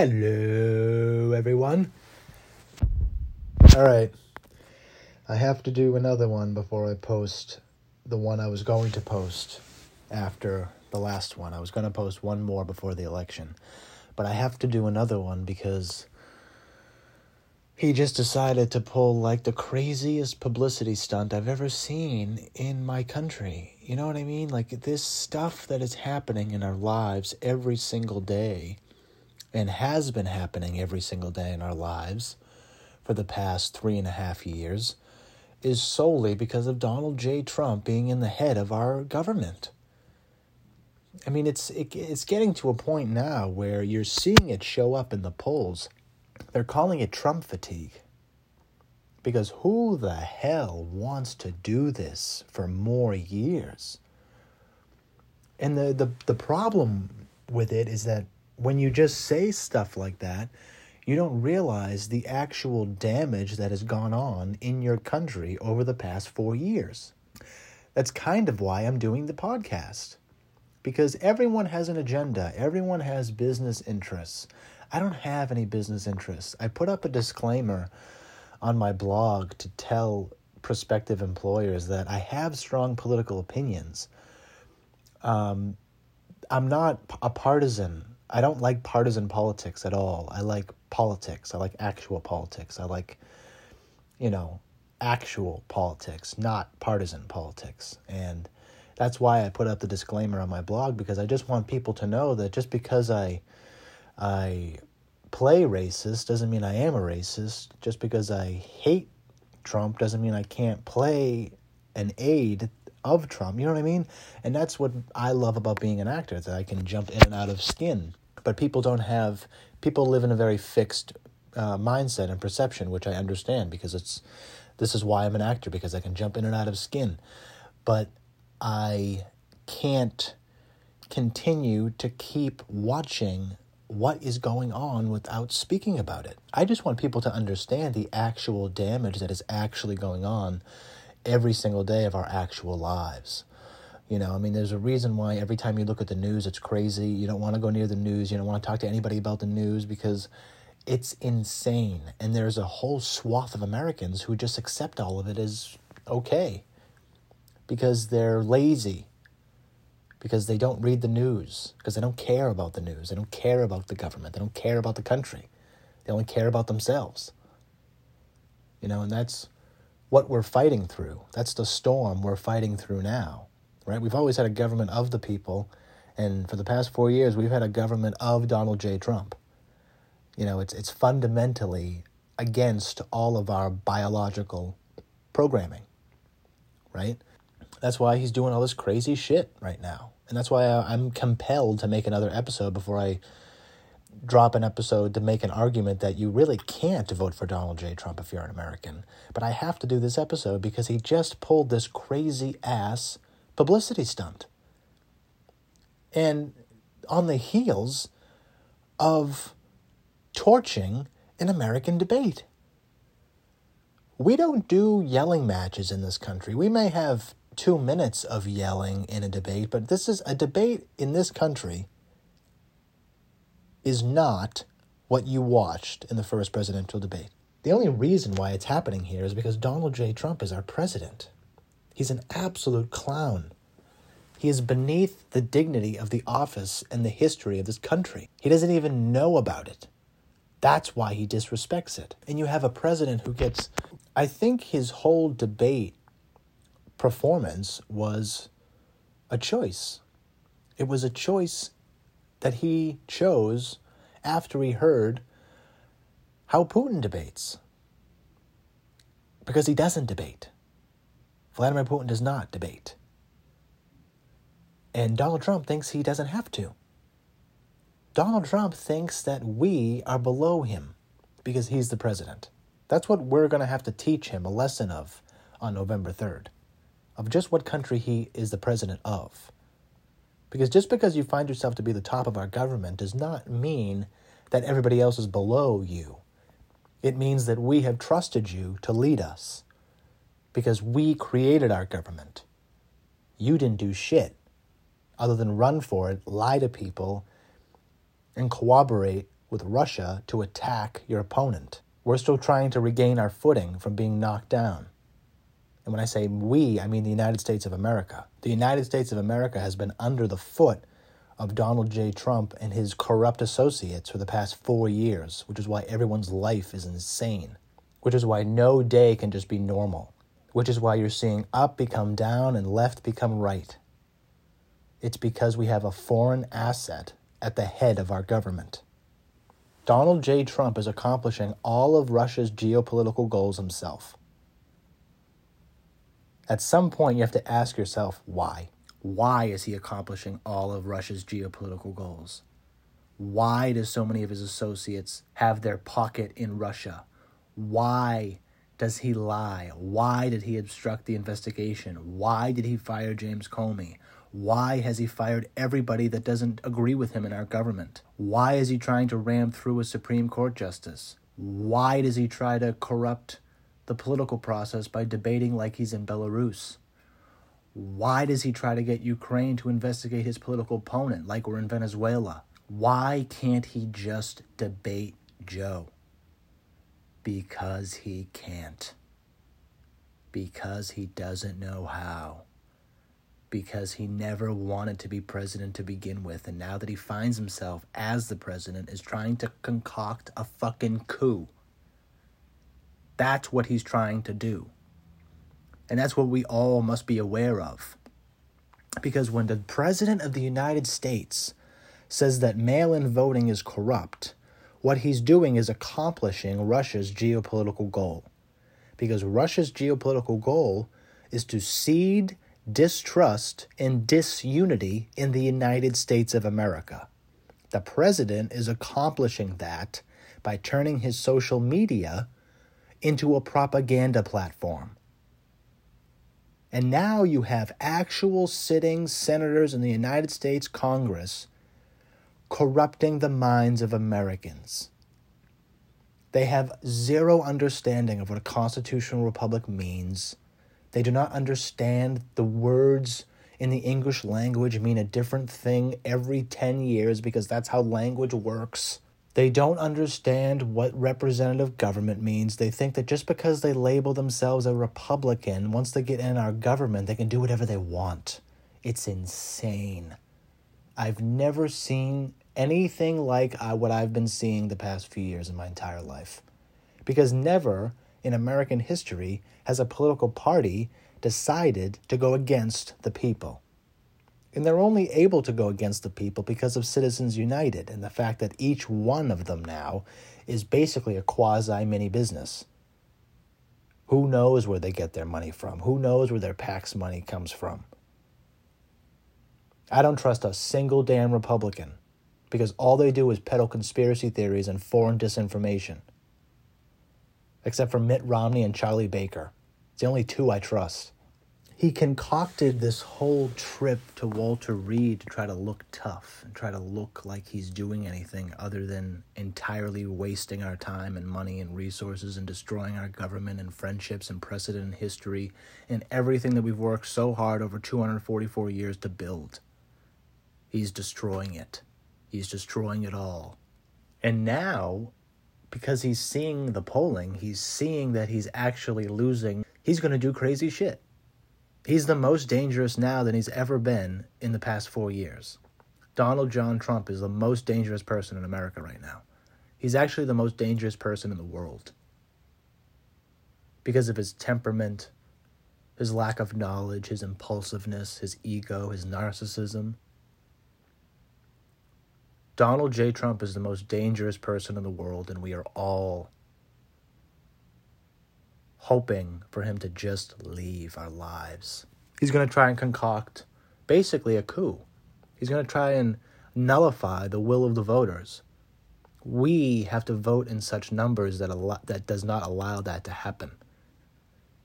Hello, everyone. All right. I have to do another one before I post the one I was going to post after the last one. I was going to post one more before the election. But I have to do another one because he just decided to pull like the craziest publicity stunt I've ever seen in my country. You know what I mean? Like this stuff that is happening in our lives every single day and has been happening every single day in our lives for the past three and a half years is solely because of Donald J. Trump being in the head of our government. I mean, it's it, it's getting to a point now where you're seeing it show up in the polls. They're calling it Trump fatigue. Because who the hell wants to do this for more years? And the, the, the problem with it is that when you just say stuff like that, you don't realize the actual damage that has gone on in your country over the past four years. That's kind of why I'm doing the podcast. Because everyone has an agenda, everyone has business interests. I don't have any business interests. I put up a disclaimer on my blog to tell prospective employers that I have strong political opinions. Um, I'm not a partisan I don't like partisan politics at all. I like politics. I like actual politics. I like, you know, actual politics, not partisan politics. And that's why I put up the disclaimer on my blog because I just want people to know that just because I I play racist doesn't mean I am a racist. Just because I hate Trump doesn't mean I can't play an aide of Trump. You know what I mean? And that's what I love about being an actor that I can jump in and out of skin. But people don't have people live in a very fixed uh, mindset and perception, which I understand because it's this is why I'm an actor because I can jump in and out of skin. But I can't continue to keep watching what is going on without speaking about it. I just want people to understand the actual damage that is actually going on every single day of our actual lives. You know, I mean, there's a reason why every time you look at the news, it's crazy. You don't want to go near the news. You don't want to talk to anybody about the news because it's insane. And there's a whole swath of Americans who just accept all of it as okay because they're lazy, because they don't read the news, because they don't care about the news. They don't care about the government. They don't care about the country. They only care about themselves. You know, and that's what we're fighting through. That's the storm we're fighting through now, right? We've always had a government of the people, and for the past four years, we've had a government of Donald J. Trump. You know, it's it's fundamentally against all of our biological programming, right? That's why he's doing all this crazy shit right now, and that's why I'm compelled to make another episode before I drop an episode to make an argument that you really can't vote for Donald J. Trump if you're an American. But I have to do this episode because he just pulled this crazy ass publicity stunt. And on the heels of torching an American debate. We don't do yelling matches in this country. We may have two minutes of yelling in a debate, but this is a debate in this country is not what you watched in the first presidential debate. The only reason why it's happening here is because Donald J. Trump is our president. He's an absolute clown. He is beneath the dignity of the office and the history of this country. He doesn't even know about it. That's why he disrespects it. And you have a president who gets. I think his whole debate performance was a choice. It was a choice that he chose after he heard how Putin debates. Because he doesn't debate. Vladimir Putin does not debate. And Donald Trump thinks he doesn't have to. Donald Trump thinks that we are below him because he's the president. That's what we're going to have to teach him a lesson of on November 3rd, of just what country he is the president of. Because just because you find yourself to be the top of our government does not mean that everybody else is below you. It means that we have trusted you to lead us because we created our government. You didn't do shit other than run for it, lie to people, and cooperate with Russia to attack your opponent. We're still trying to regain our footing from being knocked down. And when I say we, I mean the United States of America. The United States of America has been under the foot of Donald J. Trump and his corrupt associates for the past four years, which is why everyone's life is insane, which is why no day can just be normal, which is why you're seeing up become down and left become right. It's because we have a foreign asset at the head of our government. Donald J. Trump is accomplishing all of Russia's geopolitical goals himself. At some point, you have to ask yourself why. Why is he accomplishing all of Russia's geopolitical goals? Why do so many of his associates have their pocket in Russia? Why does he lie? Why did he obstruct the investigation? Why did he fire James Comey? Why has he fired everybody that doesn't agree with him in our government? Why is he trying to ram through a Supreme Court justice? Why does he try to corrupt the political process by debating like he's in Belarus? Why does he try to get Ukraine to investigate his political opponent like we're in Venezuela? Why can't he just debate Joe? Because he can't. Because he doesn't know how. Because he never wanted to be president to begin with, and now that he finds himself as the president, is trying to concoct a fucking coup. That's what he's trying to do. And that's what we all must be aware of. Because when the President of the United States says that mail in voting is corrupt, what he's doing is accomplishing Russia's geopolitical goal. Because Russia's geopolitical goal is to seed distrust and disunity in the United States of America. The president is accomplishing that by turning his social media into a propaganda platform. And now you have actual sitting senators in the United States Congress corrupting the minds of Americans. They have zero understanding of what a constitutional republic means. They do not understand the words in the English language mean a different thing every 10 years because that's how language works. They don't understand what representative government means. They think that just because they label themselves a Republican, once they get in our government, they can do whatever they want. It's insane. I've never seen anything like uh, what I've been seeing the past few years in my entire life. Because never in American history has a political party decided to go against the people. And they're only able to go against the people because of Citizens United and the fact that each one of them now is basically a quasi mini business. Who knows where they get their money from? Who knows where their PAC's money comes from? I don't trust a single damn Republican because all they do is peddle conspiracy theories and foreign disinformation. Except for Mitt Romney and Charlie Baker. It's the only two I trust he concocted this whole trip to Walter Reed to try to look tough and try to look like he's doing anything other than entirely wasting our time and money and resources and destroying our government and friendships and precedent and history and everything that we've worked so hard over 244 years to build. He's destroying it. He's destroying it all. And now, because he's seeing the polling, he's seeing that he's actually losing, he's going to do crazy shit He's the most dangerous now than he's ever been in the past four years. Donald John Trump is the most dangerous person in America right now. He's actually the most dangerous person in the world because of his temperament, his lack of knowledge, his impulsiveness, his ego, his narcissism. Donald J. Trump is the most dangerous person in the world, and we are all hoping for him to just leave our lives. He's going to try and concoct basically a coup. He's going to try and nullify the will of the voters. We have to vote in such numbers that al- that does not allow that to happen.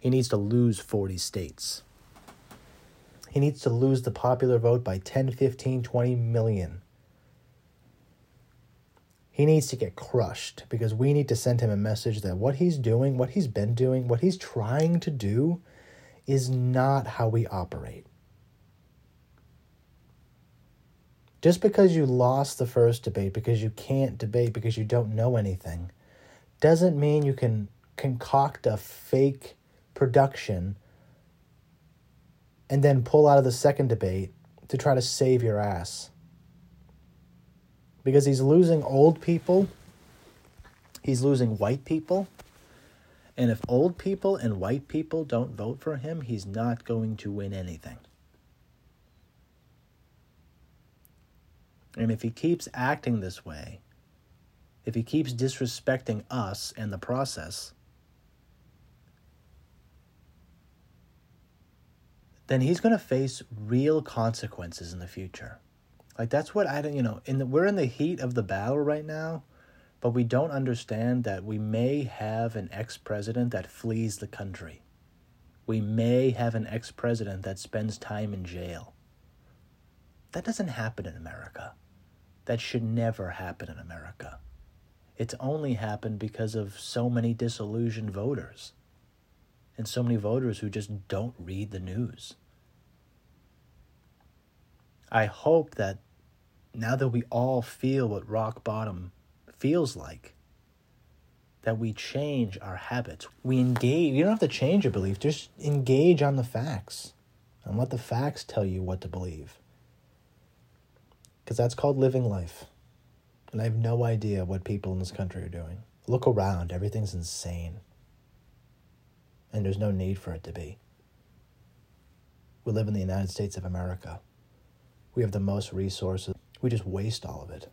He needs to lose 40 states. He needs to lose the popular vote by 10, 15, 20 million. He needs to get crushed because we need to send him a message that what he's doing, what he's been doing, what he's trying to do is not how we operate. Just because you lost the first debate, because you can't debate, because you don't know anything, doesn't mean you can concoct a fake production and then pull out of the second debate to try to save your ass. Because he's losing old people, he's losing white people. And if old people and white people don't vote for him, he's not going to win anything. And if he keeps acting this way, if he keeps disrespecting us and the process, then he's going to face real consequences in the future. Like that's what I don't, you know, in the, we're in the heat of the battle right now, but we don't understand that we may have an ex-president that flees the country. We may have an ex-president that spends time in jail. That doesn't happen in America. That should never happen in America. It's only happened because of so many disillusioned voters and so many voters who just don't read the news. I hope that now that we all feel what rock bottom feels like, that we change our habits. We engage. You don't have to change your belief, just engage on the facts and let the facts tell you what to believe because that's called living life. And I have no idea what people in this country are doing. Look around, everything's insane. And there's no need for it to be. We live in the United States of America. We have the most resources. We just waste all of it.